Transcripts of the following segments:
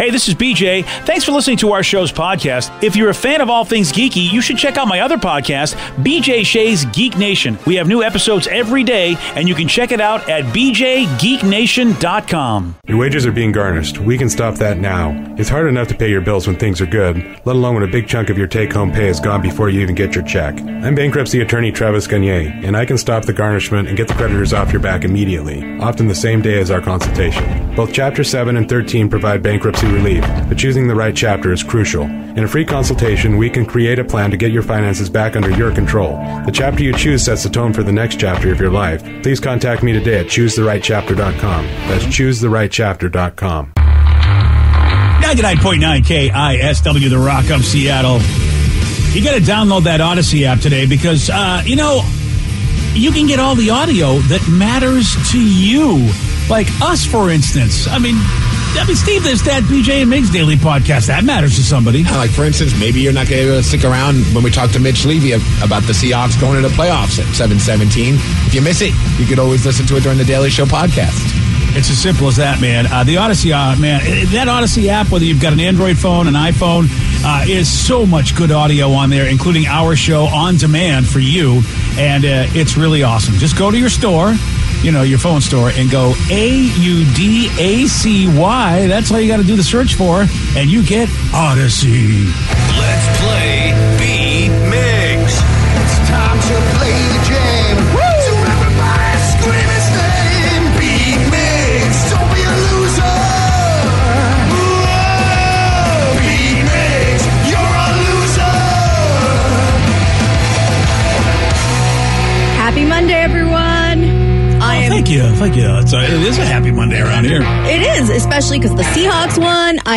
Hey, this is BJ. Thanks for listening to our show's podcast. If you're a fan of all things geeky, you should check out my other podcast, BJ Shea's Geek Nation. We have new episodes every day, and you can check it out at bjgeeknation.com. Your wages are being garnished. We can stop that now. It's hard enough to pay your bills when things are good, let alone when a big chunk of your take home pay is gone before you even get your check. I'm bankruptcy attorney Travis Gagne, and I can stop the garnishment and get the creditors off your back immediately, often the same day as our consultation. Both Chapter 7 and 13 provide bankruptcy relief, but choosing the right chapter is crucial. In a free consultation, we can create a plan to get your finances back under your control. The chapter you choose sets the tone for the next chapter of your life. Please contact me today at choosetherightchapter.com. That's choosetherightchapter.com. 99.9 KISW, The Rock of Seattle. You got to download that Audacy app today because, uh, you know, you can get all the audio that matters to you. Like us, for instance. I mean, I mean, Steve, there's that BJ and Migs daily podcast. That matters to somebody. Like, for instance, maybe you're not going to stick around when we talk to Mitch Levy about the Seahawks going into the playoffs at 717. If you miss it, you could always listen to it during the Daily Show podcast. It's as simple as that, man. Uh, the Audacy, uh, man, that Audacy app, whether you've got an Android phone, an iPhone, uh, is so much good audio on there, including our show on demand for you. And uh, it's really awesome. Just go to your store, you know, your phone store, and go A U D A C Y. That's all you got to do the search for, and you get Audacy. Let's play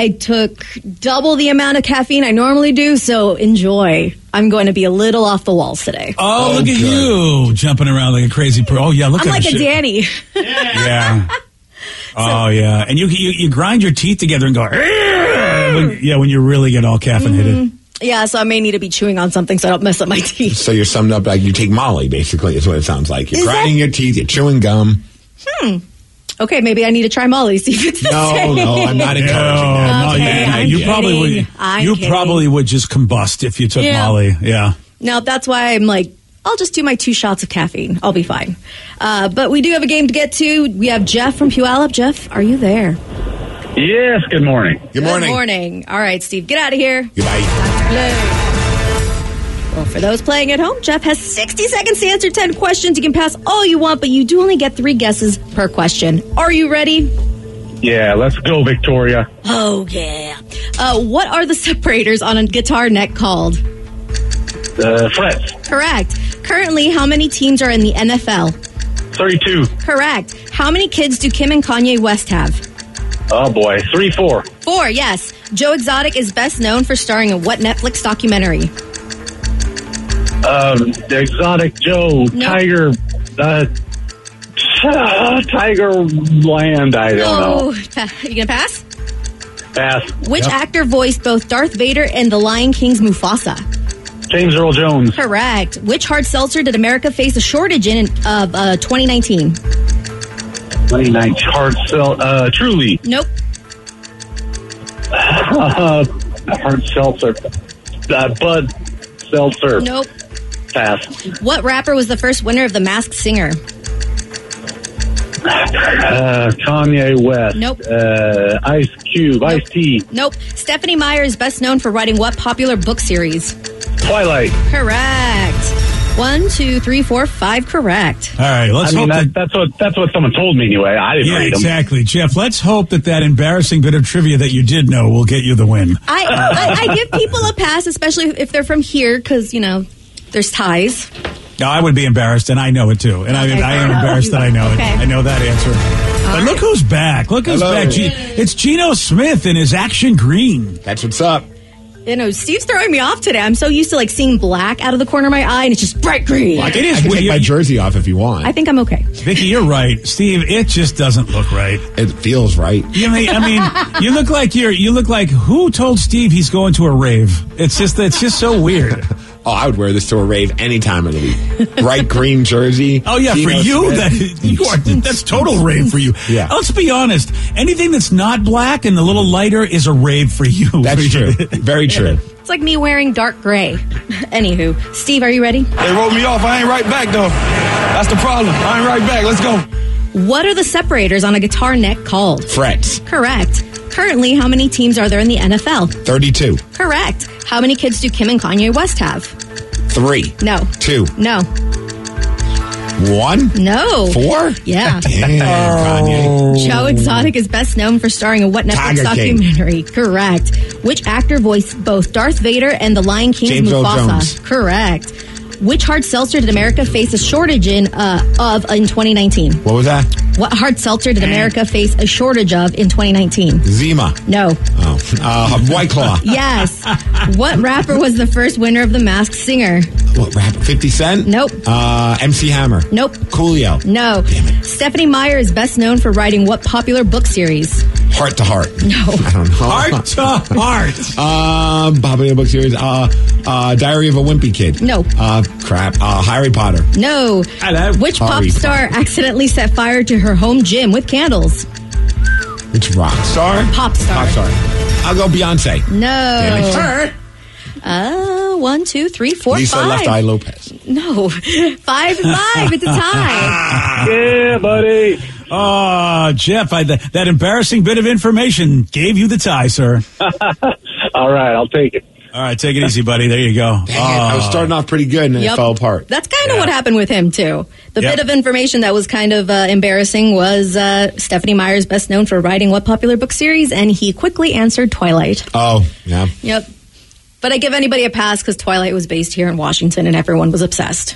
I took double the amount of caffeine I normally do, so enjoy. I'm going to be a little off the walls today. Oh, look at you jumping around like a crazy pro. Oh yeah, look at you. I'm at like her a shit. Danny. Yeah. oh yeah, and you, you you grind your teeth together and go. When, yeah, when you really get all caffeinated. Mm-hmm. yeah, so I may need to be chewing on something so I don't mess up my teeth. So you're summed up like you take Molly, basically, is what it sounds like. You're Is grinding that- your teeth, you're chewing gum. Hmm. Okay, maybe I need to try Molly, see if it's the No, same. no, I'm not encouraging that. Okay, you, I'm you probably would. I'm you kidding. probably would just combust if you took Yeah. Molly. Yeah. No, that's why I'm like, I'll just do my two shots of caffeine. I'll be fine. Uh, but we do have a game to get to. We have Jeff from Puyallup. Jeff, are you there? Yes, good morning. Good morning. Good morning. All right, Steve, get out of here. Goodbye. Well, for those playing at home, Jeff has 60 seconds to answer 10 questions. You can pass all you want, but you do only get three guesses per question. Are you ready? Yeah, let's go, Victoria. Oh, yeah. Uh, what are the separators on a guitar neck called? Uh, frets, Correct. Currently, how many teams are in the NFL? 32. Correct. How many kids do Kim and Kanye West have? Oh boy, 3 4. Four, yes. Joe Exotic is best known for starring in what Netflix documentary? Um, the Exotic Joe, No. Tiger, uh, Tiger Land, I don't know. Oh, you gonna pass? Pass. Which actor voiced both Darth Vader and the Lion King's Mufasa? James Earl Jones, Correct. Which hard seltzer did America face a shortage in of uh, 2019? 29 hard sell, uh, Truly, Nope. uh, hard seltzer, uh, Bud Seltzer, Nope. Pass. What rapper was the first winner of The Masked Singer? Uh, Kanye West. Nope. Uh, Ice Cube. Ice T. Nope. Stephenie Meyer is best known for writing what popular book series? Twilight. Correct. One, two, three, four, five. Correct. All right, let's I hope that, that. that's what that's what someone told me anyway. I didn't Yeah, read them. exactly, Jeff. Let's hope that that embarrassing bit of trivia that you did know will get you the win. I, I, I give people a pass, especially if they're from here, because you know there's ties. No, I would be embarrassed, and I know it too. And I, Okay, I am fair embarrassed that I know Okay. it. I know that answer. but look who's back. Look who's Hello. back. Ge- it's Geno Smith in his action green. That's what's up. You know, Steve's throwing me off today. I'm so used to like seeing black out of the corner of my eye, and it's just bright green. Like it is I can take my jersey off if you want. I think I'm okay. Vicky, you're right. Steve, it just doesn't look right. it feels right. You mean, I mean, you look like you're. You look like who told Steve he's going to a rave? It's just. It's just so weird. Oh, I would wear this to a rave any time of the week. Bright green jersey. Oh yeah, for you Smith. that you are. That's total rave for you. Yeah. Let's be honest. Anything that's not black and a little lighter is a rave for you. That's true. Very true. It's like me wearing dark gray. Anywho, Steve, are you ready? They wrote me off. I ain't right back though. That's the problem. I ain't right back. Let's go. What are the separators on a guitar neck called? Frets. Correct. Currently, how many teams are there in the NFL? 32. Correct. How many kids do Kim and Kanye West have? Three. No. Two. No. One. No. Four. Yeah. Damn, Kanye. Oh. Joe Exotic is best known for starring in what Netflix Tiger King. documentary? Correct. Which actor voiced both Darth Vader and the Lion King's James Earl Mufasa? Jones. Correct. Which hard seltzer did America face a shortage in uh, of in 2019? What was that? What hard seltzer did America face a shortage of in 2019? Zima. No. Oh. Uh, White Claw. Yes. what rapper was the first winner of The Masked Singer? What rapper? 50 Cent? Nope. Uh, MC Hammer. Nope. Coolio. No. Damn it. Stephenie Meyer is best known for writing what popular book series? Heart to Heart. No. I don't know. Heart to heart. Um, popular book series. Uh, uh, Diary of a Wimpy Kid. No. Uh, crap. Uh, Harry Potter. No. Hello. Which pop Harry star accidentally set fire to her home gym with candles? It's rock star. Pop star. Pop star. I'll go Beyonce. No. Damn Uh, one, two, three, four, Lisa five. Left Eye Lopez. No. Five and five. It's a tie. Yeah, buddy. Oh, Jeff, I, that, that embarrassing bit of information gave you the tie, sir. All right, I'll take it. All right, take it easy, buddy. There you go. Dang it, I was starting off pretty good and then Yep. it fell apart. That's kind of what happened with him, too. The Yep. bit of information that was kind of uh, embarrassing was uh, Stephenie Meyer's best known for writing what popular book series, and he quickly answered Twilight. Oh, yeah. Yep. But I give anybody a pass because Twilight was based here in Washington and everyone was obsessed.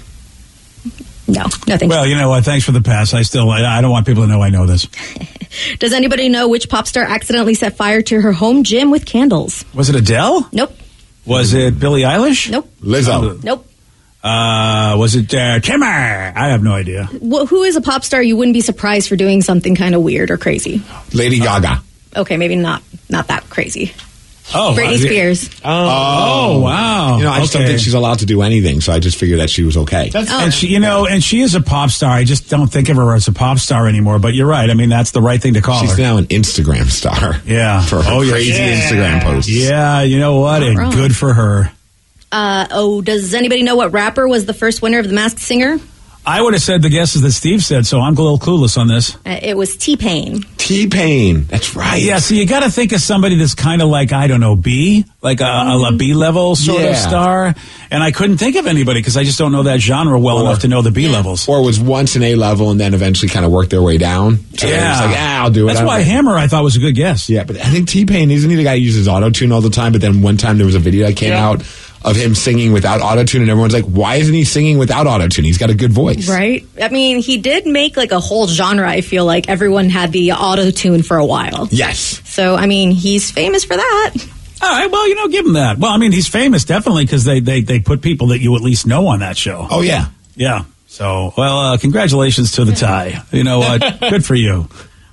No, nothing. Well, you know what? Thanks for the pass. I still, I, I don't want people to know I know this. Does anybody know which pop star accidentally set fire to her home gym with candles? Was it Adele? Nope. Was it Billie Eilish? Nope. Lizzo. Nope. Uh, was it uh, Timmer? I have no idea. Well, who is a pop star you wouldn't be surprised for doing something kind of weird or crazy? Lady Gaga. Okay, maybe not not that crazy. Oh, Britney. Spears. Oh, oh wow. You know, I just don't think she's allowed to do anything, so I just figured that she was okay. And she, you know, and she is a pop star. I just don't think of her as a pop star anymore. But you're right. I mean, that's the right thing to call She's her. now an Instagram star. Yeah. For her Oh, yeah. crazy Yeah. Instagram posts. Yeah, you know what? And wrong. good for her. Uh, oh, does anybody know what rapper was the first winner of The Masked Singer? I would have said the guesses that Steve said, so I'm a little clueless on this. Uh, it was T Pain. T Pain. That's right. Yeah, so you got to think of somebody that's kind of like I don't know B, like a B-level sort Yeah. of star. And I couldn't think of anybody because I just don't know that genre well Or- enough to know the B levels. Or was once an A level and then eventually kind of worked their way down. So they're like, ah, I'll do it. That's why know. Hammer I thought was a good guess. Yeah, but I think T Pain isn't he the guy who uses auto tune all the time? But then one time there was a video that came out of him singing without auto tune, and everyone's like, "Why isn't he singing without auto tune? He's got a good voice." Right? I mean, he did make like a whole genre. I feel like everyone had the auto tune for a while. Yes. So, I mean, he's famous for that. All right, well, you know, give him that. Well, I mean, he's famous definitely because they, they they put people that you at least know on that show. Oh yeah. Yeah. So, well, uh, congratulations to the tie. You know what? good for you.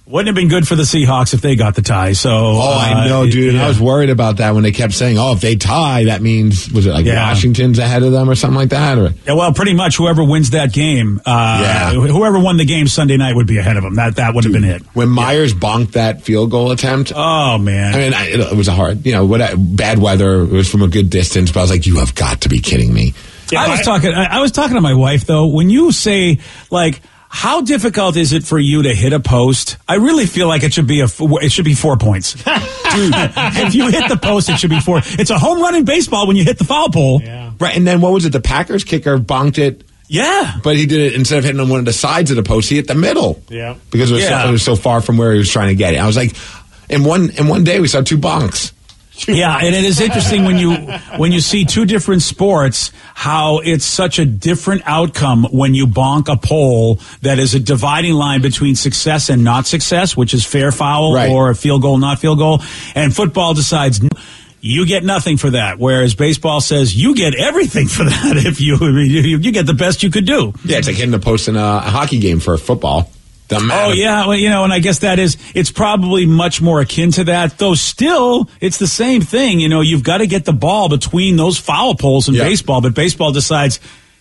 Wouldn't have been good for the Seahawks if they got the tie. So, Oh, I know, dude. And I was worried about that when they kept saying, "Oh, if they tie, that means was it like Yeah. Washington's ahead of them or something like that?" Or Yeah, well, pretty much whoever wins that game, uh, Yeah. whoever won the game Sunday night would be ahead of them. That that would have been it. when Myers bonked that field goal attempt. Oh man, I mean, I, it, it was a hard, you know, what bad weather. It was from a good distance, but I was like, "You have got to be kidding me!" I was talking. I, I was talking to my wife though. When you say like, How difficult is it for you to hit a post? I really feel like it should be a f- it should be four points, dude. if you hit the post, it should be four. It's a home run in baseball when you hit the foul pole. Right, and then what was it? The Packers kicker bonked it. Yeah, but he did it instead of hitting on one of the sides of the post, he hit the middle. Yeah. because it was, Yeah. so, it was so far from where he was trying to get it. I was like, in one in one day we saw two bonks. Yeah, and it is interesting when you when you see two different sports how it's such a different outcome when you bonk a pole that is a dividing line between success and not success, which is fair foul Right. or a field goal, not field goal, and football decides. "No, You get nothing for that, whereas baseball says you get everything for that if you you, you get the best you could do. Yeah, it's like hitting the post in a, a hockey game for football. Matter. Oh yeah, well, you know, and I guess that is it's probably much more akin to that. Though still, it's the same thing. You know, you've got to get the ball between those foul poles in Yeah. baseball, but baseball decides.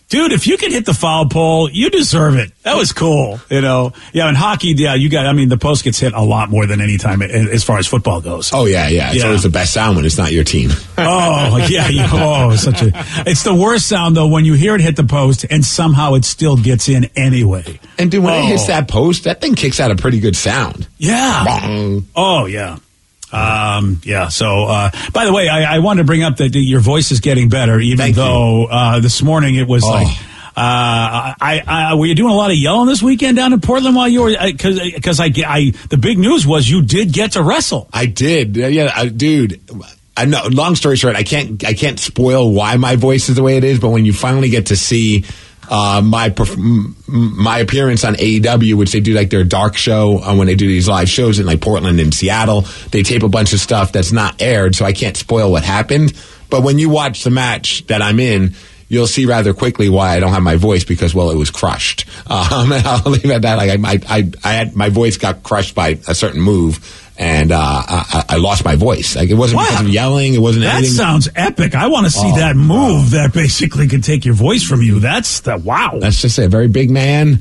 Dude, if you can hit the foul pole, you deserve it. That was cool, you know. Yeah, in hockey, yeah, you got. I mean, the post gets hit a lot more than any time as far as football goes. Oh yeah, yeah. It's Yeah. always the best sound when it's not your team. Oh yeah, you, oh, such a. It's the worst sound though when you hear it hit the post and somehow it still gets in anyway. And dude, when it hits Oh. that post, that thing kicks out a pretty good sound. Yeah. Bong. Oh yeah. Um, yeah. So, uh, by the way, I, I wanted to bring up that your voice is getting better, even Thank though uh, this morning it was Oh. like. Uh, I, I, were you doing a lot of yelling this weekend down in Portland while you were? Because, because I, I, the big news was you did get to wrestle. I did. Yeah, Yeah, I, dude. I know. Long story short, I can't. I can't spoil why my voice is the way it is. But when you finally get to see uh, my perf- my appearance on AEW, which they do like their dark show uh, when they do these live shows in like Portland and Seattle, they tape a bunch of stuff that's not aired, so I can't spoil what happened. But when you watch the match that I'm in. You'll see rather quickly why I don't have my voice because well, it was crushed. Um, and I'll leave it at that. Like I, I, I had my voice got crushed by a certain move, and uh, I, I I lost my voice. Like it wasn't because of yelling. It wasn't That anything. sounds epic. I want to see Oh, that move that basically could take your voice from you. That's the wow. That's just a very big man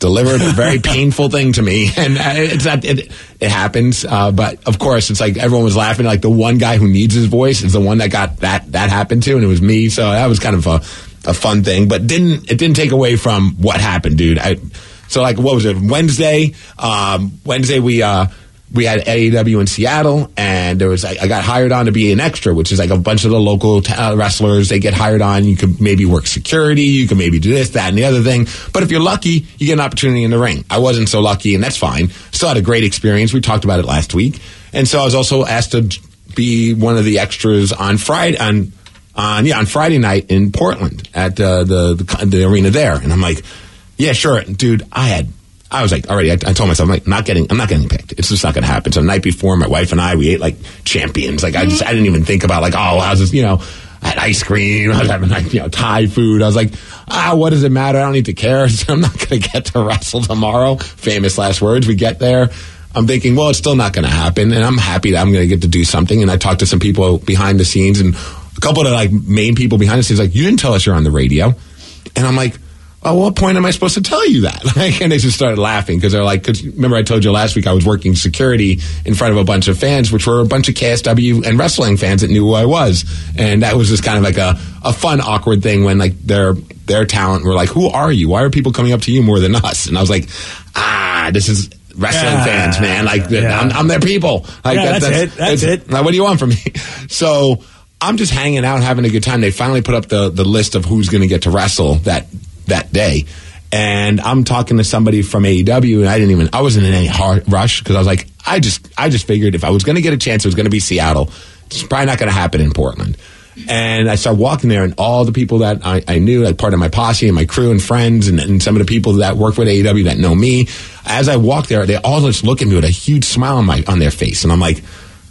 delivered a very painful thing to me, and uh, it's not, it, it happens. Uh, but of course, it's like everyone was laughing. Like the one guy who needs his voice is the one that got that that happened to, and it was me. So that was kind of a, a fun thing, but didn't it didn't take away from what happened, dude. I, so like what was it Wednesday? Um, Wednesday we. Uh, we had AEW in Seattle, and there was I, I got hired on to be an extra, which is like a bunch of the local t- uh, wrestlers. They get hired on. You could maybe work security. You can maybe do this, that, and the other thing. But if you're lucky, you get an opportunity in the ring. I wasn't so lucky, and that's fine. Still had a great experience. We talked about it last week, and so I was also asked to be one of the extras on Friday on on yeah on Friday night in Portland at uh, the, the the arena there, and I'm like, yeah, sure, dude. I had I was like, already. I, I told myself, I'm like, not getting, I'm not getting picked. It's just not going to happen. So the night before, my wife and I, we ate like champions. Like I just, I didn't even think about like, oh, how's this? You know, I had ice cream. I was having like, you know, Thai food. I was like, ah, what does it matter? I don't need to care. I'm not going to get to wrestle tomorrow. Famous last words. We get there. I'm thinking, well, it's still not going to happen, and I'm happy that I'm going to get to do something. And I talked to some people behind the scenes, and a couple of like main people behind the scenes, like, you didn't tell us you're on the radio, and I'm like, oh, what point am I supposed to tell you that? Like, and they just started laughing because they're like, cause remember I told you last week I was working security in front of a bunch of fans, which were a bunch of KSW and wrestling fans that knew who I was. And that was just kind of like a, a fun, awkward thing when like their, their talent were like, who are you? Why are people coming up to you more than us? And I was like, ah, this is wrestling Yeah. fans, man. Like, Yeah. I'm, I'm their people. Like, Yeah, that's it. That's it. Like, what do you want from me? So I'm just hanging out, having a good time. They finally put up the, the list of who's going to get to wrestle that that day. And I'm talking to somebody from AEW, and I didn't even I wasn't in any hard rush because I was like, I just I just figured if I was going to get a chance, it was going to be Seattle. It's probably not going to happen in Portland. And I started walking there, and all the people that I, I knew, like part of my posse and my crew and friends, and, and some of the people that work with AEW that know me, as I walk there, they all just look at me with a huge smile on my on their face, and I'm like,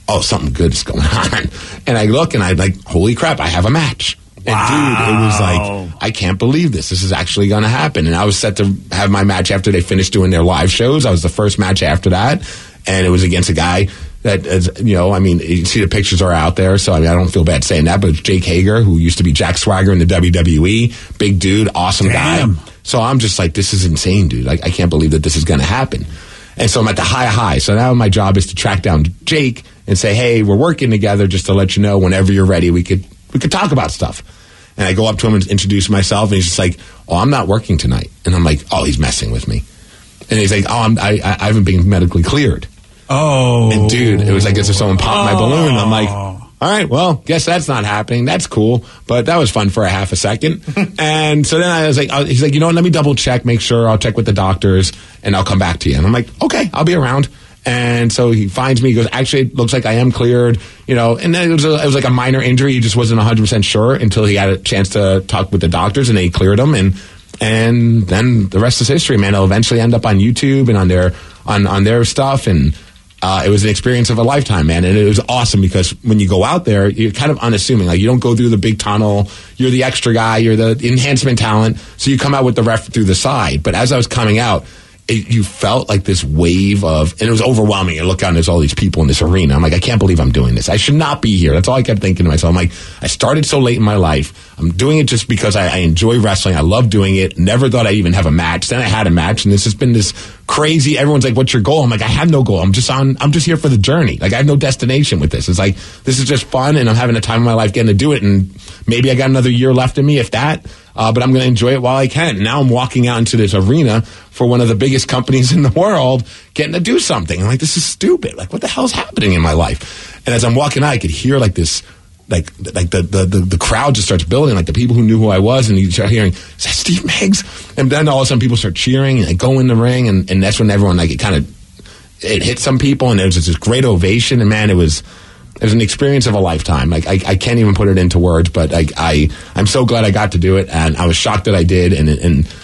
oh, something good is going on. And I look, and I'm like, holy crap, I have a match. And dude, it was like, I can't believe this. This is actually going to happen. And I was set to have my match after they finished doing their live shows. I was the first match after that, and it was against a guy that is, you know, I mean, you see the pictures are out there, so I mean, I don't feel bad saying that, but Jake Hager, who used to be Jack Swagger in the WWE, big dude, awesome Damn. guy. So I'm just like, this is insane, dude. Like, I can't believe that this is going to happen. And so I'm at the high high. So now my job is to track down Jake and say, hey, we're working together just to let you know whenever you're ready, we could we could talk about stuff. And I go up to him and introduce myself, and he's just like, oh, I'm not working tonight. And I'm like, oh, he's messing with me. And he's like, "Oh, I'm, I, I I haven't been medically cleared." Oh, And dude, it was like as if someone popped my balloon. I'm like, all right, well, guess that's not happening. That's cool, but that was fun for a half a second. and so then I was like, uh, he's like, you know what? Let me double check, make sure. I'll check with the doctors, and I'll come back to you. And I'm like, okay, I'll be around. And so he finds me. He goes, actually, it looks like I am cleared. You know, and then it was a, it was like a minor injury. He just wasn't 100 percent sure until he had a chance to talk with the doctors, and they cleared him. And and then the rest is history, man. I'll eventually end up on YouTube and on their on on their stuff and. Uh, it was an experience of a lifetime, man, and it was awesome because when you go out there, you're kind of unassuming. Like you don't go through the big tunnel. You're the extra guy. You're the enhancement talent. So you come out with the ref through the side. But as I was coming out, it, you felt like this wave of, and it was overwhelming. You look out and there's all these people in this arena. I'm like, I can't believe I'm doing this. I should not be here. That's all I kept thinking to myself. I'm like, I started so late in my life. I'm doing it just because I, I enjoy wrestling. I love doing it. Never thought I'd even have a match. Then I had a match, and this has been this crazy. Everyone's like, "What's your goal?" I'm like, I have no goal. I'm just on. I'm just here for the journey. Like I have no destination with this. It's like this is just fun, and I'm having a time of my life getting to do it. And maybe I got another year left in me, if that. Uh, but I'm going to enjoy it while I can. Now I'm walking out into this arena for one of the biggest companies in the world, getting to do something. I'm like, this is stupid. Like, what the hell's happening in my life? And as I'm walking out, I could hear like this like like the, the the the crowd just starts building like the people who knew who I was and you start hearing is that Steve Migs and then all of a sudden people start cheering and I go in the ring and, and that's when everyone like it kind of it hit some people and there was just this great ovation and man it was it was an experience of a lifetime like I, I can't even put it into words but I, I I'm so glad I got to do it and I was shocked that I did and and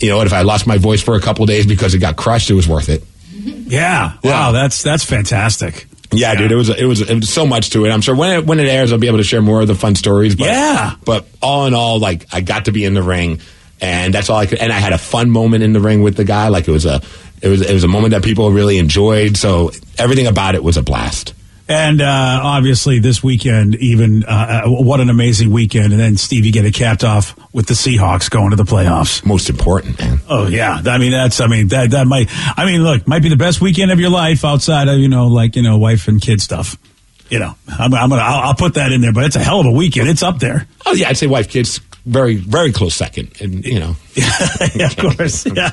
you know what if I lost my voice for a couple of days because it got crushed it was worth it Yeah. Wow. That's that's fantastic. Yeah, dude, it was it was it was so much to it. I'm sure when it when it airs, I'll be able to share more of the fun stories. But, Yeah. but all in all, like I got to be in the ring, and that's all I could. And I had a fun moment in the ring with the guy. Like it was a it was it was a moment that people really enjoyed. So everything about it was a blast. And uh, obviously, this weekend, even uh, uh, what an amazing weekend! And then Steve, you get it capped off with the Seahawks going to the playoffs. Most important, man. Oh yeah, I mean that's I mean that that might I mean look might be the best weekend of your life outside of you know like you know wife and kid stuff. You know, I'm, I'm gonna I'll, I'll put that in there, but it's a hell of a weekend. It's up there. Oh yeah, I'd say wife, kids, very very close second, and you know. yeah, of course. Yeah.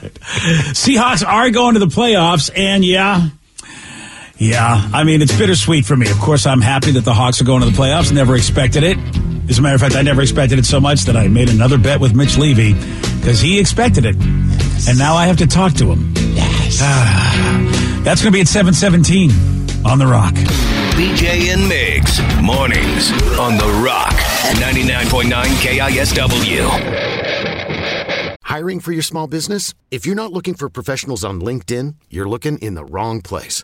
Seahawks are going to the playoffs, and yeah, yeah. I mean, it's bittersweet for me. Of course, I'm happy that the Hawks are going to the playoffs. Never expected it. As a matter of fact, I never expected it so much that I made another bet with Mitch Levy because he expected it, and now I have to talk to him. Yes. Ah, that's going to be at 7:17 on the Rock. BJ and Migs, mornings on The Rock, 99.9 KISW. Hiring for your small business? If you're not looking for professionals on LinkedIn, you're looking in the wrong place.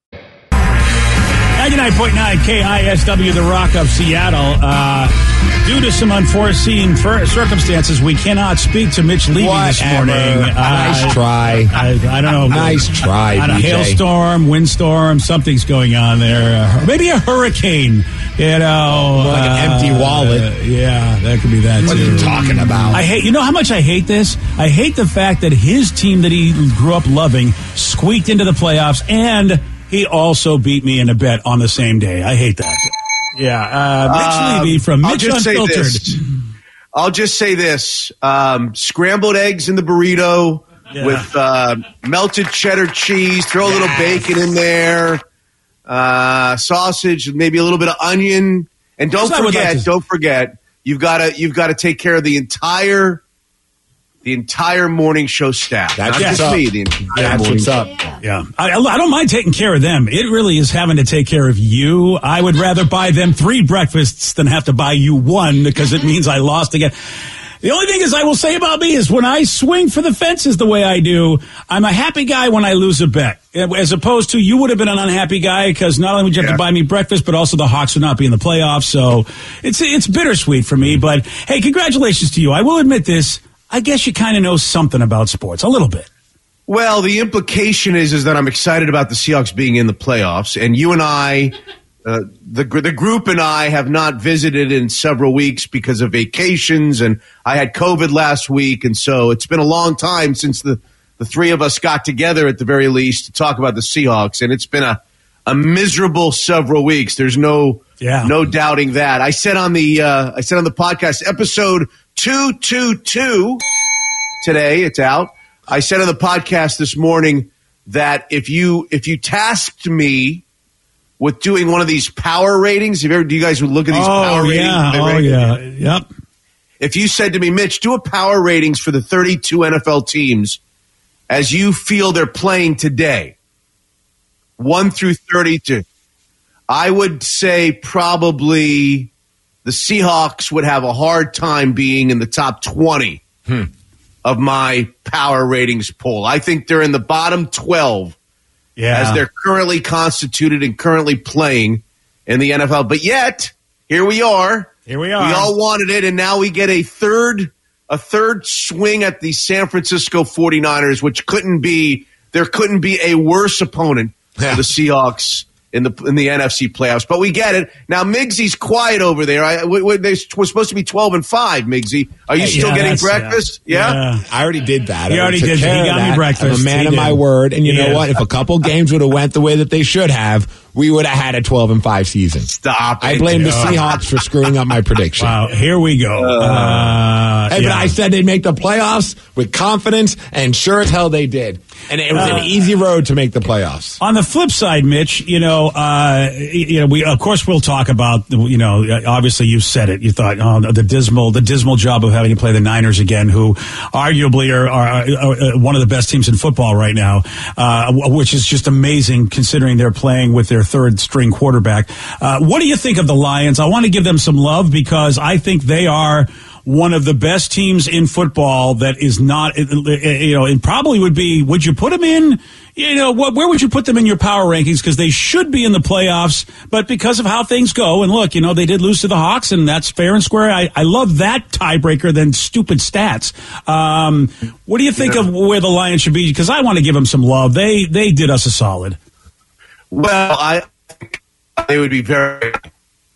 99.9 KISW, The Rock of Seattle. Uh, due to some unforeseen circumstances, we cannot speak to Mitch Levy this morning. Uh, Nice try. I, I don't know. Nice try, On a BJ. hailstorm, windstorm, something's going on there. Uh, maybe a hurricane. You know, Like an uh, empty wallet. uh, yeah, that could be that. What are you talking about? I hate. You know how much I hate this. I hate the fact that his team that he grew up loving squeaked into the playoffs, and he also beat me in a bet on the same day. I hate that. Yeah, uh, Mitch Um, Levy from I'll Mitch just say Unfiltered. this. I'll just say this: um, scrambled eggs in the burrito Yeah. with uh, melted cheddar cheese. Throw a little bacon in there, uh, sausage, maybe a little bit of onion, and don't That's what I would forget, like to- don't forget, you've got to you've got to take care of the entire the entire morning show staff. That's Not just up. me. The entire That's morning what's show. up. Yeah, I, I don't mind taking care of them. It really is having to take care of you. I would rather buy them three breakfasts than have to buy you one because it means I lost again. The only thing is I will say about me is when I swing for the fences the way I do, I'm a happy guy when I lose a bet. As opposed to you would have been an unhappy guy because not only would you have Yeah. to buy me breakfast, but also the Hawks would not be in the playoffs. So it's it's bittersweet for me. But hey, congratulations to you. I will admit this. I guess you kind of know something about sports, a little bit. Well, the implication is is that I'm excited about the Seahawks being in the playoffs, and you and I, uh, the the group and I have not visited in several weeks because of vacations, and I had COVID last week, and so it's been a long time since the the three of us got together at the very least to talk about the Seahawks, and it's been a a miserable several weeks. There's no Yeah. no doubting that. I said on the uh, I said on the podcast episode two two two today. It's out. I said on the podcast this morning that if you if you tasked me with doing one of these power ratings, if you ever, do you guys would look at these oh, power oh ratings? yeah, They oh yeah, yep. If you said to me, Mitch, do a power ratings for the 32 NFL teams as you feel they're playing today, one through 32, I would say probably the Seahawks would have a hard time being in the top 20 hmm. of my power ratings poll. I think they're in the bottom 12 Yeah, as they're currently constituted and currently playing in the NFL. But yet, here we are. Here we are. We all wanted it, and now we get a third a third swing at the San Francisco 49ers, which couldn't be there couldn't be a worse opponent for the Seahawks in the in the NFC playoffs. But we get it. Now Miggsy's quiet over there. I, we, we- they were supposed to be 12 and 5, Miggsy. Are you Yeah, still getting breakfast? yeah. yeah? Yeah. I already did that. He I already did. care He of got me breakfast. I'm a man He of my word. And you Yeah. know what? If a couple games would have went the way that they should have, we would have had a 12 and 5 season. Stop I it. blame the Seahawks for screwing up my prediction. Wow, here we go. Uh, Hey, but. I said they'd make the playoffs with confidence, and sure as hell they did. And it was Uh, an easy road to make the playoffs. On the flip side, Mitch, you know, uh, you know, we of course we'll talk about, you know, obviously you said it. You thought oh, the dismal, the dismal job of having to play the Niners again, who arguably are, are, are one of the best teams in football right now, uh, which is just amazing considering they're playing with their third string quarterback. Uh, what do you think of the Lions? I want to give them some love because I think they are one of the best teams in football that is not, eh, eh, eh, you know, and probably would be, would you put them in, you know, what, where would you put them in your power rankings? Because they should be in the playoffs, but because of how things go, and look, you know, they did lose to the Hawks, and that's fair and square. I, I love that tiebreaker than stupid stats. Um, what do you think of where the Lions should be? Because I want to give them some love. They they did us a solid. Well, I think they would be very.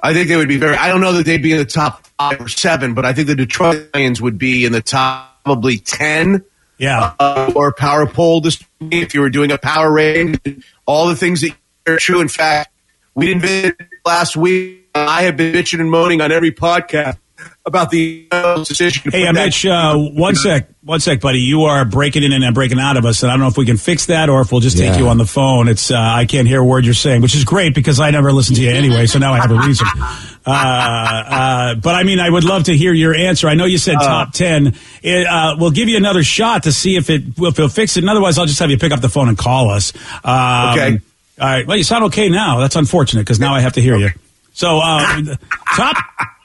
I think they would be very. I don't know that they'd be in the top five or seven, but I think the Detroit Lions would be in the top probably ten. Yeah. Uh, or power poll this week if you were doing a power rating. All the things that are true. In fact, we didn't visit last week. I have been bitching and moaning on every podcast about the uh, decision. Hey, put uh, that- Mitch, uh, one sec, one sec, buddy. You are breaking in and breaking out of us, and I don't know if we can fix that or if we'll just take you on the phone. It's uh, I can't hear a word you're saying, which is great because I never listen to you anyway, so now I have a reason. Uh, uh, but I mean, I would love to hear your answer. I know you said top ten. It, uh, we'll give you another shot to see if it if it'll fix it. And otherwise, I'll just have you pick up the phone and call us. Um, Okay. All right. Well, you sound okay now. That's unfortunate because now I have to hear you. So, uh, top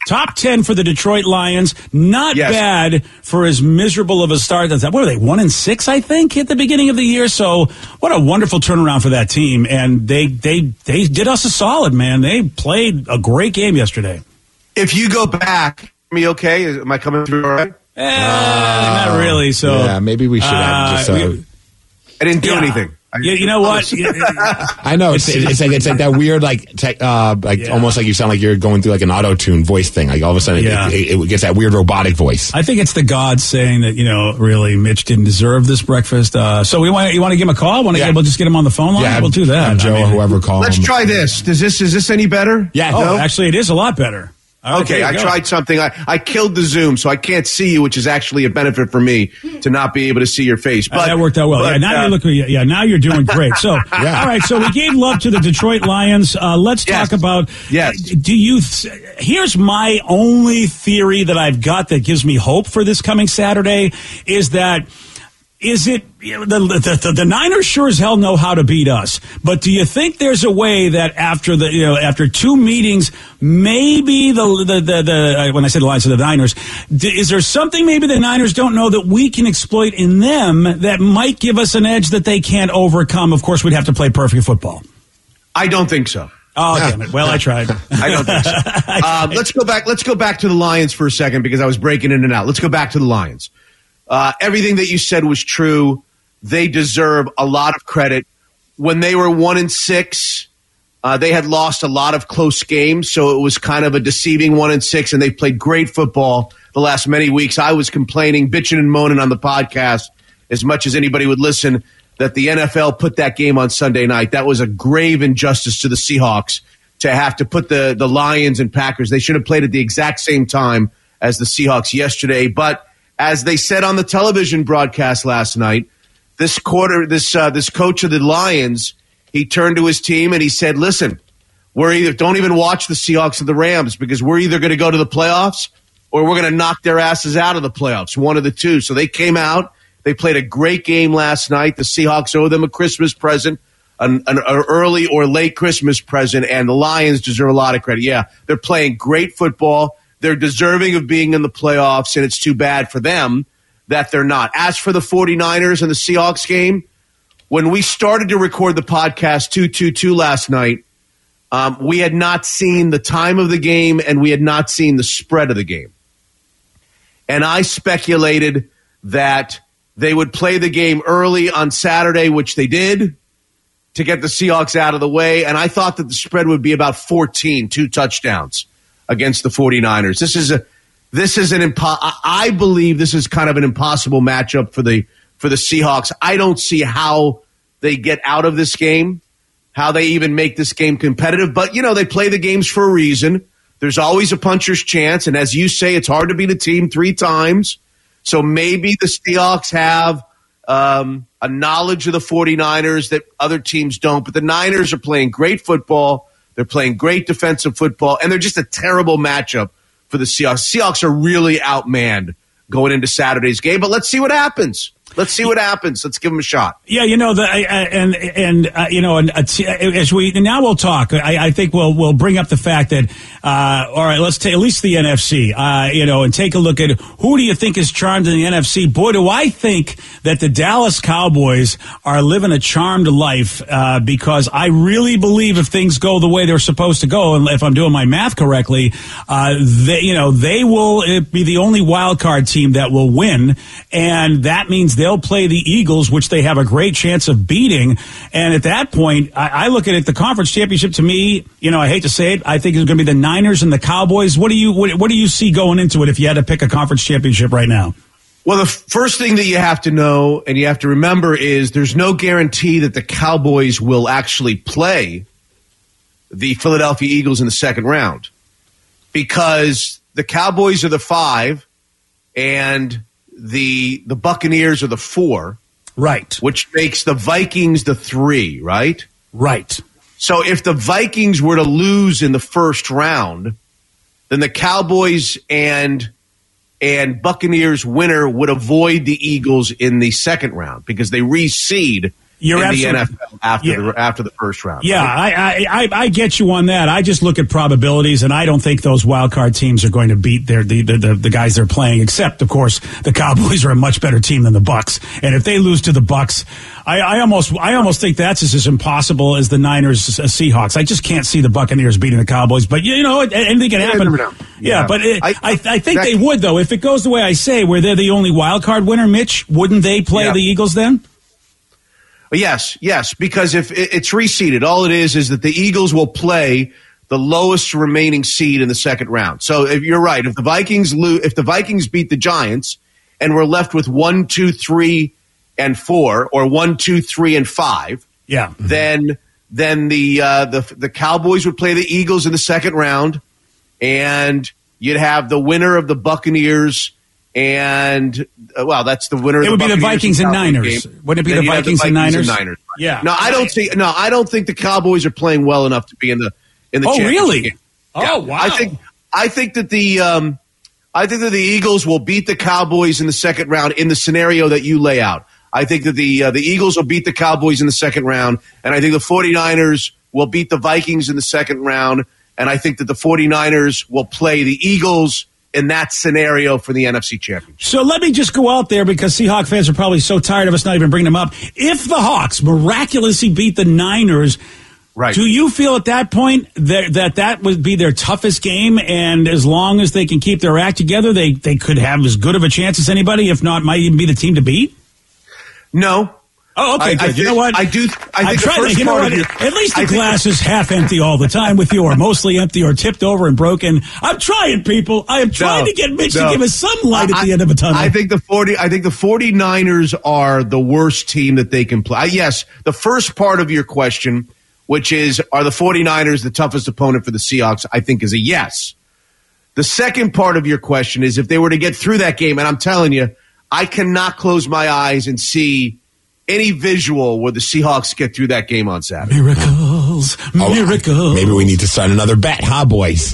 top ten for the Detroit Lions. Not Yes. bad for as miserable of a start as that. What are they? One and six, I think, at the beginning of the year. So, what a wonderful turnaround for that team. And they they they did us a solid, man. They played a great game yesterday. If you go back, me okay? Am I coming through all right? Eh, not really. So, yeah, maybe we should have just. uh, Uh, we- I didn't do Yeah. anything. I- you, you know what? I know it's, it's like it's like that weird like tech, uh like Yeah. almost like you sound like you're going through like an auto tune voice thing. Like all of a sudden Yeah. it, it, it gets that weird robotic voice. I think it's the gods saying that you know really Mitch didn't deserve this breakfast. Uh, so we want you want to give him a call. Want to Yeah. we'll just get him on the phone line. Yeah, we'll do that. Joe I or mean- whoever call Let's him. try this. Does this is this any better? Yeah. Oh, No? actually, it is a lot better. Right, Okay, I go. tried something. I, I killed the Zoom, so I can't see you, which is actually a benefit for me to not be able to see your face. Uh, But that worked out well. yeah, now uh, you look. Yeah, yeah, now you're doing great. So, Yeah. all right. So we gave love to the Detroit Lions. Uh, let's Yes. talk about. Yes. Do you? Th- here's my only theory that I've got that gives me hope for this coming Saturday is that. Is it you know, the, the, the the Niners sure as hell know how to beat us? But do you think there's a way that after the you know after two meetings, maybe the the the, the uh, when I say the Lions of the Niners, is there something maybe the Niners don't know that we can exploit in them that might give us an edge that they can't overcome? Of course, we'd have to play perfect football. I don't think so. Oh damn it! Well, I tried. I don't think so. um, let's go back. Let's go back to the Lions for a second because I was breaking in and out. Let's go back to the Lions. Uh, everything that you said was true. They deserve a lot of credit. When they were one and six, uh, they had lost a lot of close games, so it was kind of a deceiving one and six. And they played great football the last many weeks. I was complaining, bitching, and moaning on the podcast as much as anybody would listen that the NFL put that game on Sunday night. That was a grave injustice to the Seahawks to have to put the the Lions and Packers. They should have played at the exact same time as the Seahawks yesterday. But as they said on the television broadcast last night, this quarter, this uh, this coach of the Lions, he turned to his team and he said, "Listen, we're either don't even watch the Seahawks and the Rams because we're either going to go to the playoffs or we're going to knock their asses out of the playoffs, one of the two." So they came out, they played a great game last night. The Seahawks owe them a Christmas present, an, an, an early or late Christmas present, and the Lions deserve a lot of credit. Yeah, they're playing great football. They're deserving of being in the playoffs, and it's too bad for them that they're not. As for the 49ers and the Seahawks game, when we started to record the podcast 222 last night, um, we had not seen the time of the game and we had not seen the spread of the game. And I speculated that they would play the game early on Saturday, which they did to get the Seahawks out of the way. And I thought that the spread would be about 14, two touchdowns against the 49ers. This is a this is an impo- I believe this is kind of an impossible matchup for the for the Seahawks. I don't see how they get out of this game, how they even make this game competitive. But you know, they play the games for a reason. There's always a puncher's chance, and as you say, it's hard to beat a team three times. So maybe the Seahawks have um, a knowledge of the 49ers that other teams don't. But the Niners are playing great football. They're playing great defensive football, and they're just a terrible matchup for the Seahawks. Seahawks are really outmanned going into Saturday's game, but let's see what happens. Let's see what happens. Let's give them a shot. Yeah, you know, the, I- I- and and uh, you know, and uh, as we now we'll talk. I, I think we'll we'll bring up the fact that uh, all right, let's take at least the NFC. Uh, you know, and take a look at who do you think is charmed in the NFC? Boy, do I think that the Dallas Cowboys are living a charmed life uh, because I really believe if things go the way they're supposed to go, and if I'm doing my math correctly, uh, they you know they will uh, be the only wild card team that will win, and that means they'll play the Eagles, which they have a great chance of beating. And at that point, I, I look at it, the conference championship to me, you know, I hate to say it, I think it's going to be the Niners and the Cowboys. What do you what, what do you see going into it if you had to pick a conference championship right now? Well, the first thing that you have to know and you have to remember is there's no guarantee that the Cowboys will actually play the Philadelphia Eagles in the second round because the Cowboys are the five, and the the Buccaneers are the four, Right. which makes the Vikings the three, right? Right. So if the Vikings were to lose in the first round, then the Cowboys and and Buccaneers winner would avoid the Eagles in the second round because they reseed You're in the NFL after Yeah. the after the first round. Yeah, right? I, I, I, get you on that. I just look at probabilities, and I don't think those wild card teams are going to beat their the, the, the, the guys they're playing. Except, of course, the Cowboys are a much better team than the Bucks, and if they lose to the Bucks, I, I almost I almost think that's as, as impossible as the Niners uh, Seahawks. I just can't see the Buccaneers beating the Cowboys. But you know, anything can happen. Yeah, Yeah. but it, I, I- I, think that- they would though if it goes the way I say, where they're the only wild card winner. Mitch, wouldn't they play Yeah. the Eagles then? Yes, yes, because if it- it's reseeded, all it is is that the Eagles will play the lowest remaining seed in the second round. So if you're right, if the Vikings lose, if the Vikings beat the Giants, and we're left with one, two, three, and four, or one, two, three, and five, Yeah. then then the uh, the the Cowboys would play the Eagles in the second round, and you'd have the winner of the Buccaneers. And uh, well, that's the winner. It of would the be the Vikings and Cowboys Niners. game. Wouldn't it be the you'd have Vikings and Niners? Niners. Yeah. No, I don't think. No, I don't think the Cowboys are playing well enough to be in the in the. Oh, really? game. Oh, Yeah. wow. I think I think that the um, I think that the Eagles will beat the Cowboys in the second round in the scenario that you lay out. I think that the uh, the Eagles will beat the Cowboys in the second round, and I think the 49ers will beat the Vikings in the second round, and I think that the 49ers will play the Eagles in that scenario for the NFC Championship. So let me just go out there because Seahawk fans are probably so tired of us not even bringing them up. If the Hawks miraculously beat the Niners, Right. do you feel at that point that that, that would be their toughest game? And as long as they can keep their act together, they, they could have as good of a chance as anybody, if not, might even be the team to beat? No. Oh, okay, I- I good. you think- know what? I do- I think the trying to- first you know what? of your- At least the I think- glass is half empty all the time with you, or mostly empty, or tipped over and broken. I'm trying, people. I am trying No, to get Mitch no. to give us some light at I- the end of a tunnel. I think the 40 I think the 49ers are the worst team that they can play. Uh, yes, the first part of your question, which is are the 49ers the toughest opponent for the Seahawks, I think is a yes. The second part of your question is if they were to get through that game and I'm telling you, I cannot close my eyes and see any visual where the Seahawks get through that game on Saturday. Miracles, Oh, miracles. Maybe we need to sign another bet, huh, boys?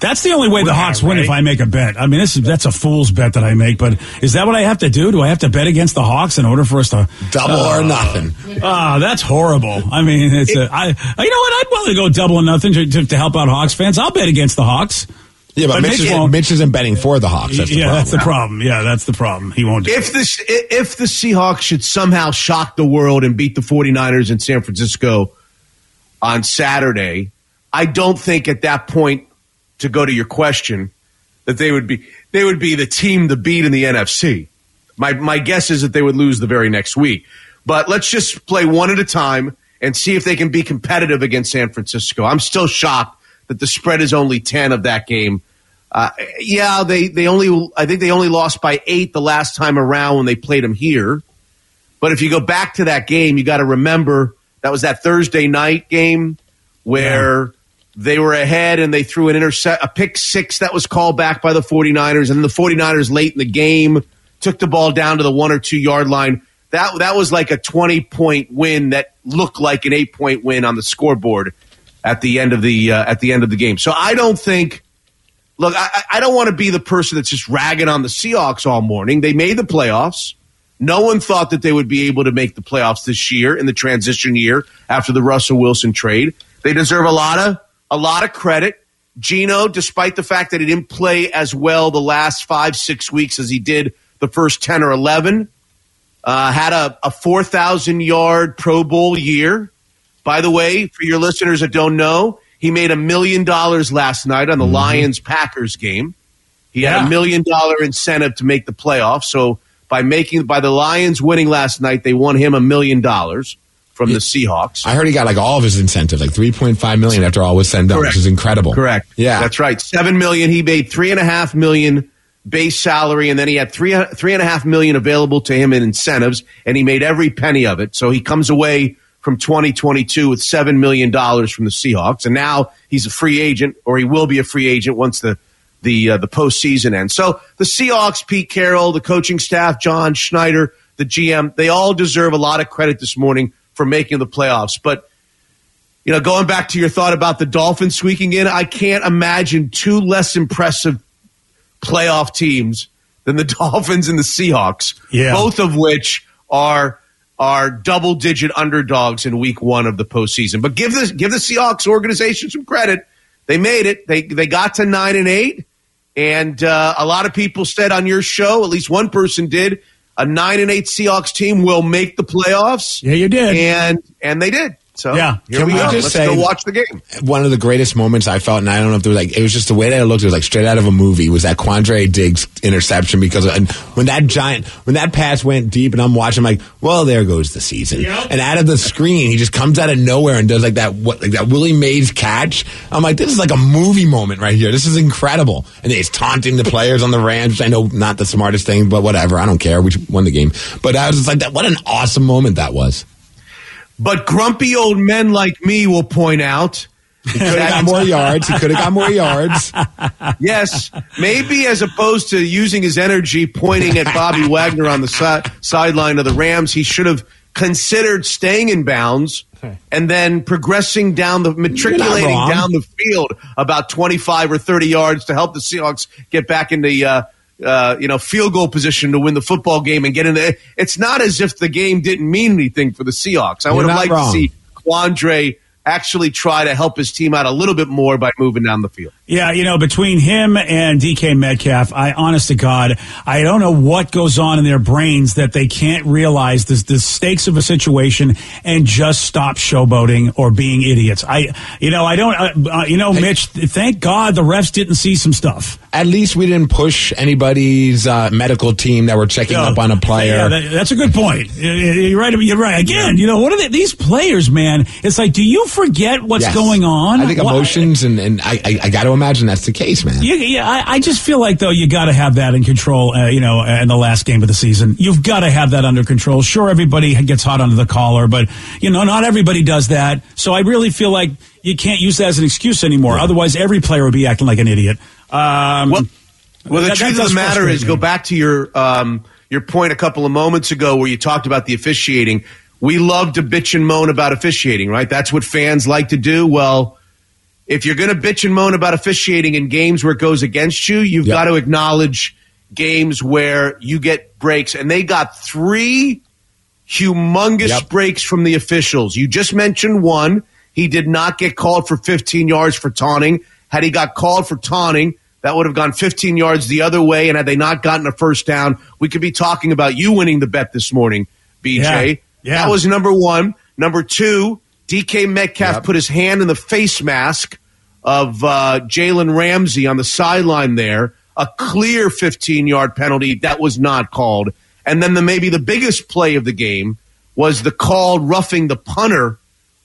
That's the only way the Hawks win if I make a bet. I mean, this is that's a fool's bet that I make. But is that what I have to do? Do I have to bet against the Hawks in order for us to Double or nothing. Ah, that's horrible. I mean, it's a, I. You know what? I'd willing to go double or nothing to, to, to help out Hawks fans. I'll bet against the Hawks. Yeah, but, Mitch, Mitch is, won't. Mitch isn't betting for the Hawks. That's the yeah, problem. that's the problem. Yeah, that's the problem. He won't. Do If this if the Seahawks should somehow shock the world and beat the 49ers in San Francisco on Saturday, I don't think at that point to go to your question that they would be they would be the team to beat in the NFC. My my guess is that they would lose the very next week. But let's just play one at a time and see if they can be competitive against San Francisco. I'm still shocked that the spread is only 10 of that game. Uh, yeah, they, they only, I think they only lost by eight the last time around when they played them here. But if you go back to that game, you got to remember that was that Thursday night game where they were ahead and they threw an intercept, a pick six that was called back by the 49ers. And then the 49ers late in the game took the ball down to the one or two yard line. That, that was like a 20 point win that looked like an eight point win on the scoreboard at the end of the, uh, at the end of the game. So I don't think, look, I, I don't want to be the person that's just ragging on the Seahawks all morning. They made the playoffs. No one thought that they would be able to make the playoffs this year in the transition year after the Russell Wilson trade. They deserve a lot of a lot of credit. Geno, despite the fact that he didn't play as well the last five six weeks as he did the first ten or eleven, uh, had a, a four thousand yard Pro Bowl year. By the way, for your listeners that don't know, he made a million dollars last night on the mm-hmm. Lions Packers game. He had a million dollar incentive to make the playoffs. So by making by the Lions winning last night, they won him a million dollars from the Seahawks. I heard he got like all of his incentives, like three point five million after all was said and done, which is incredible. Correct. Yeah. that's right. Seven million. He made three and a half million base salary, and then he had three three and a half million available to him in incentives, and he made every penny of it. So he comes away from 2022 with seven million dollars from the Seahawks, and now he's a free agent, or he will be a free agent once the the uh, the postseason ends. So the Seahawks, Pete Carroll, the coaching staff, John Schneider, the GM, they all deserve a lot of credit this morning for making the playoffs. But you know, going back to your thought about the Dolphins squeaking in, I can't imagine two less impressive playoff teams than the Dolphins and the Seahawks. Yeah. Both of which are are double digit underdogs in week one of the postseason. But give the give the Seahawks organization some credit. They made it. They they got to nine and eight. And uh, a lot of people said on your show, at least one person did, a nine and eight Seahawks team will make the playoffs. Yeah, you did. And and they did. So Yeah. here Can we we go. just Let's say- go watch the game. one of the greatest moments I felt, and I don't know if there was like, it was just the way that it looked. It was like straight out of a movie. Was that Quandre Diggs interception? Because and when that giant, when that pass went deep, and I'm watching, I'm like, well, there goes the season. And out of the screen, he just comes out of nowhere and does like that, what, like that Willie Mays catch. I'm like, this is like a movie moment right here. This is incredible. And he's taunting the players on the Rams. which I know not the smartest thing, but whatever. I don't care. We won the game. But I was just like, that. What an awesome moment that was. But grumpy old men like me will point out. He could have got more yards. He could have got more yards. yes, maybe as opposed to using his energy pointing at Bobby Wagner on the si- sideline of the Rams, he should have considered staying in bounds and then progressing down the matriculating down the field about 25 or 30 yards to help the Seahawks get back in the uh, uh, you know field goal position to win the football game and get in there. it's not as if the game didn't mean anything for the Seahawks. I You're would have liked wrong. to see Quandre actually try to help his team out a little bit more by moving down the field. Yeah, you know, between him and DK Metcalf, I honest to God, I don't know what goes on in their brains that they can't realize the, the stakes of a situation and just stop showboating or being idiots. I, you know, I don't, uh, uh, you know, Mitch, thank God the refs didn't see some stuff. At least we didn't push anybody's uh, medical team that were checking Yeah. up on a player. Yeah, that- that's a good point. You- You're right. You're right. Again, you know, what are they, these players, man? It's like, do you forget what's Yes. going on? I think Why- emotions, and, and I, I, I got to imagine that's the case, man. Yeah, yeah. I, I just feel like though you got to have that in control. Uh, you know, in the last game of the season, you've got to have that under control. Sure, everybody gets hot under the collar, but you know, not everybody does that. So I really feel like you can't use that as an excuse anymore. Otherwise, every player would be acting like an idiot. Um, Well, well, the that- that truth of does the matter is, me. go back to your um, your point a couple of moments ago where you talked about the officiating. We love to bitch and moan about officiating, right? That's what fans like to do. Well, if you're going to bitch and moan about officiating in games where it goes against you, you've Yep. got to acknowledge games where you get breaks. And they got three humongous Yep. breaks from the officials. You just mentioned one. He did not get called for 15 yards for taunting. Had he got called for taunting, that would have gone 15 yards the other way. And had they not gotten a first down, we could be talking about you winning the bet this morning, BJ. Yeah. Yeah. That was number one. Number two, DK Metcalf Yep. put his hand in the face mask of uh, Jalen Ramsey on the sideline there. A clear 15 yard penalty that was not called. And then the maybe the biggest play of the game was the call roughing the punter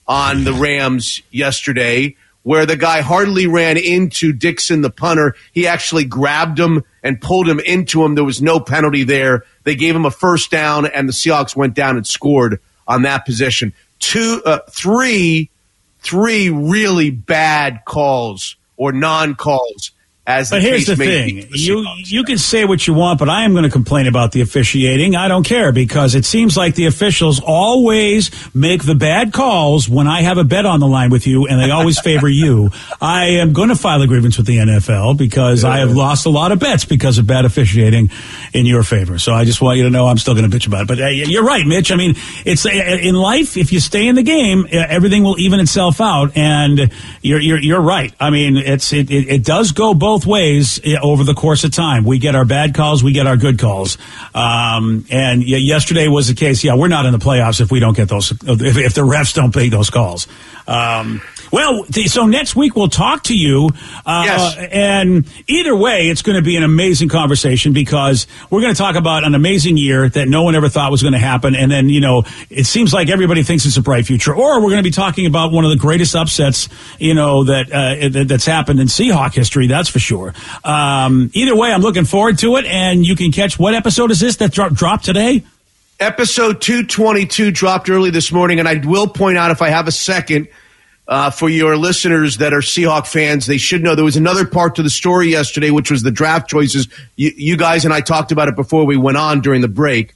on the Rams yesterday, where the guy hardly ran into Dickson, the punter. He actually grabbed him and pulled him into him. There was no penalty there. They gave him a first down, and the Seahawks went down and scored on that position. Two, uh, three, three really bad calls or non-calls. As But the here's the thing: you you can say what you want, but I am going to complain about the officiating. I don't care because it seems like the officials always make the bad calls when I have a bet on the line with you, and they always favor you. I am going to file a grievance with the NFL because I have lost a lot of bets because of bad officiating in your favor. So I just want you to know I'm still going to bitch about it. But uh, you're right, Mitch. I mean, it's uh, in life. If you stay in the game, uh, everything will even itself out, and you're you're, you're right. I mean, it's it, it, it does go both ways uh, over the course of time. We get our bad calls, we get our good calls. Um, and yesterday was the case. Yeah, we're not in the playoffs if we don't get those. If, if the refs don't pay those calls. Um, well, so next week we'll talk to you. Uh, Yes. And either way, it's going to be an amazing conversation because we're going to talk about an amazing year that no one ever thought was going to happen. And then, you know, it seems like everybody thinks it's a bright future. Or we're going to be talking about one of the greatest upsets, you know, that, uh, that that's happened in Seahawk history. That's for sure. Um, either way, I'm looking forward to it. And you can catch what episode is this that dro- dropped today? Episode 222 dropped early this morning, and I will point out if I have a second, uh, for your listeners that are Seahawk fans, they should know there was another part to the story yesterday, which was the draft choices. You, you guys and I talked about it before we went on during the break.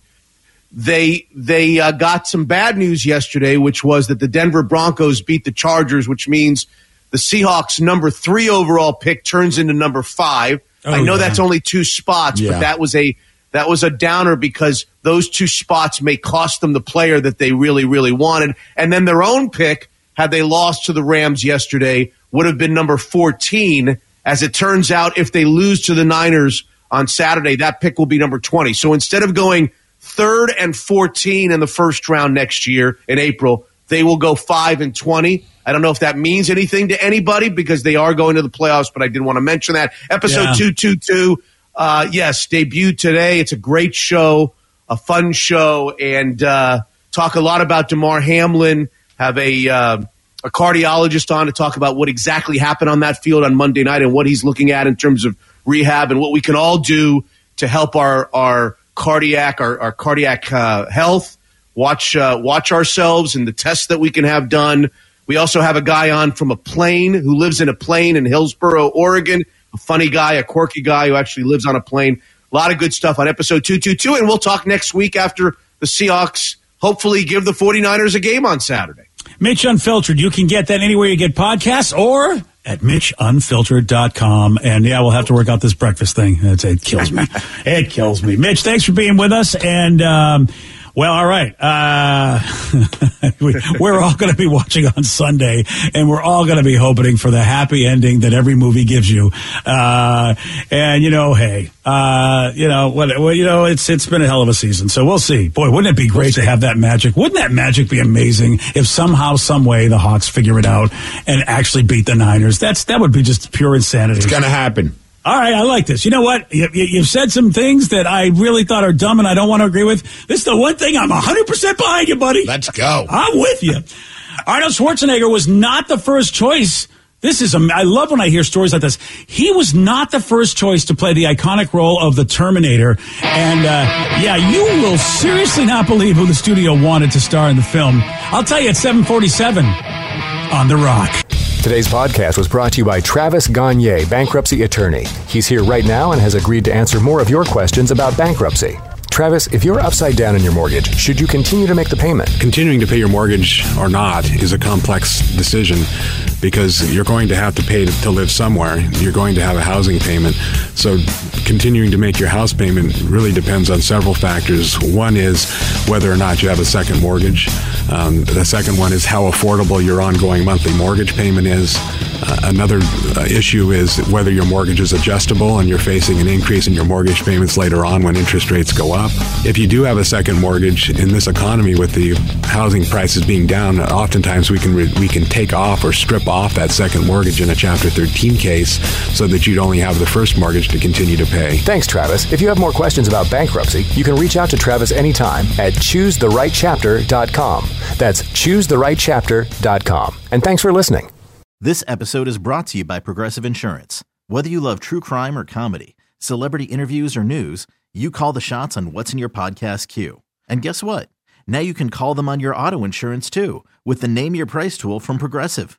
They they uh, got some bad news yesterday, which was that the Denver Broncos beat the Chargers, which means the Seahawks' number three overall pick turns into number five. Oh, I know yeah. that's only two spots, Yeah. but that was a that was a downer because those two spots may cost them the player that they really really wanted, and then their own pick, had they lost to the Rams yesterday, would have been number fourteen. As it turns out, if they lose to the Niners on Saturday, that pick will be number twenty. So instead of going third and 14 in the first round next year in April. They will go 5 and 20. I don't know if that means anything to anybody because they are going to the playoffs, but I did want to mention that. Episode Yeah. 222, uh, yes, debuted today. It's a great show, a fun show, and uh, talk a lot about Damar Hamlin. Have a, uh, a cardiologist on to talk about what exactly happened on that field on Monday night and what he's looking at in terms of rehab and what we can all do to help our our cardiac our, our cardiac uh, health. Watch uh, watch ourselves and the tests that we can have done. We also have a guy on from a plane who lives in a plane in Hillsboro, Oregon. A funny guy, a quirky guy who actually lives on a plane. A lot of good stuff on episode 222. And we'll talk next week after the Seahawks hopefully give the 49ers a game on Saturday. Mitch Unfiltered. You can get that anywhere you get podcasts or at MitchUnfiltered.com. And yeah, we'll have to work out this breakfast thing. It's, it kills me. it kills me. Mitch, thanks for being with us. And, um, well, all right. Uh, we, we're all going to be watching on Sunday, and we're all going to be hoping for the happy ending that every movie gives you. Uh, and you know, hey, uh, you know what? Well, you know, it's it's been a hell of a season, so we'll see. Boy, wouldn't it be great to have that magic? Wouldn't that magic be amazing if somehow, some way, the Hawks figure it out and actually beat the Niners? That's that would be just pure insanity. It's going to happen. All right, I like this. You know what? You, you, you've said some things that I really thought are dumb and I don't want to agree with. This is the one thing I'm 100% behind you, buddy. Let's go. I'm with you. Arnold Schwarzenegger was not the first choice. This is, I love when I hear stories like this. He was not the first choice to play the iconic role of the Terminator. And, uh, yeah, you will seriously not believe who the studio wanted to star in the film. I'll tell you at 747 on The Rock. Today's podcast was brought to you by Travis Gagne, bankruptcy attorney. He's here right now and has agreed to answer more of your questions about bankruptcy. Travis, if you're upside down in your mortgage, should you continue to make the payment? Continuing to pay your mortgage or not is a complex decision because you're going to have to pay to, live somewhere. You're going to have a housing payment. So continuing to make your house payment really depends on several factors. One is whether or not you have a second mortgage. Um, the second one is how affordable your ongoing monthly mortgage payment is. Uh, another uh, issue is whether your mortgage is adjustable and you're facing an increase in your mortgage payments later on when interest rates go up. If you do have a second mortgage in this economy with the housing prices being down, oftentimes we can re- we can take off or strip off that second mortgage in a Chapter 13 case so that you'd only have the first mortgage to continue to pay. Thanks, Travis. If you have more questions about bankruptcy, you can reach out to Travis anytime at choosetherightchapter.com. That's choosetherightchapter.com. And thanks for listening. This episode is brought to you by Progressive Insurance. Whether you love true crime or comedy, celebrity interviews or news, you call the shots on what's in your podcast queue. And guess what? Now you can call them on your auto insurance too with the Name Your Price tool from Progressive.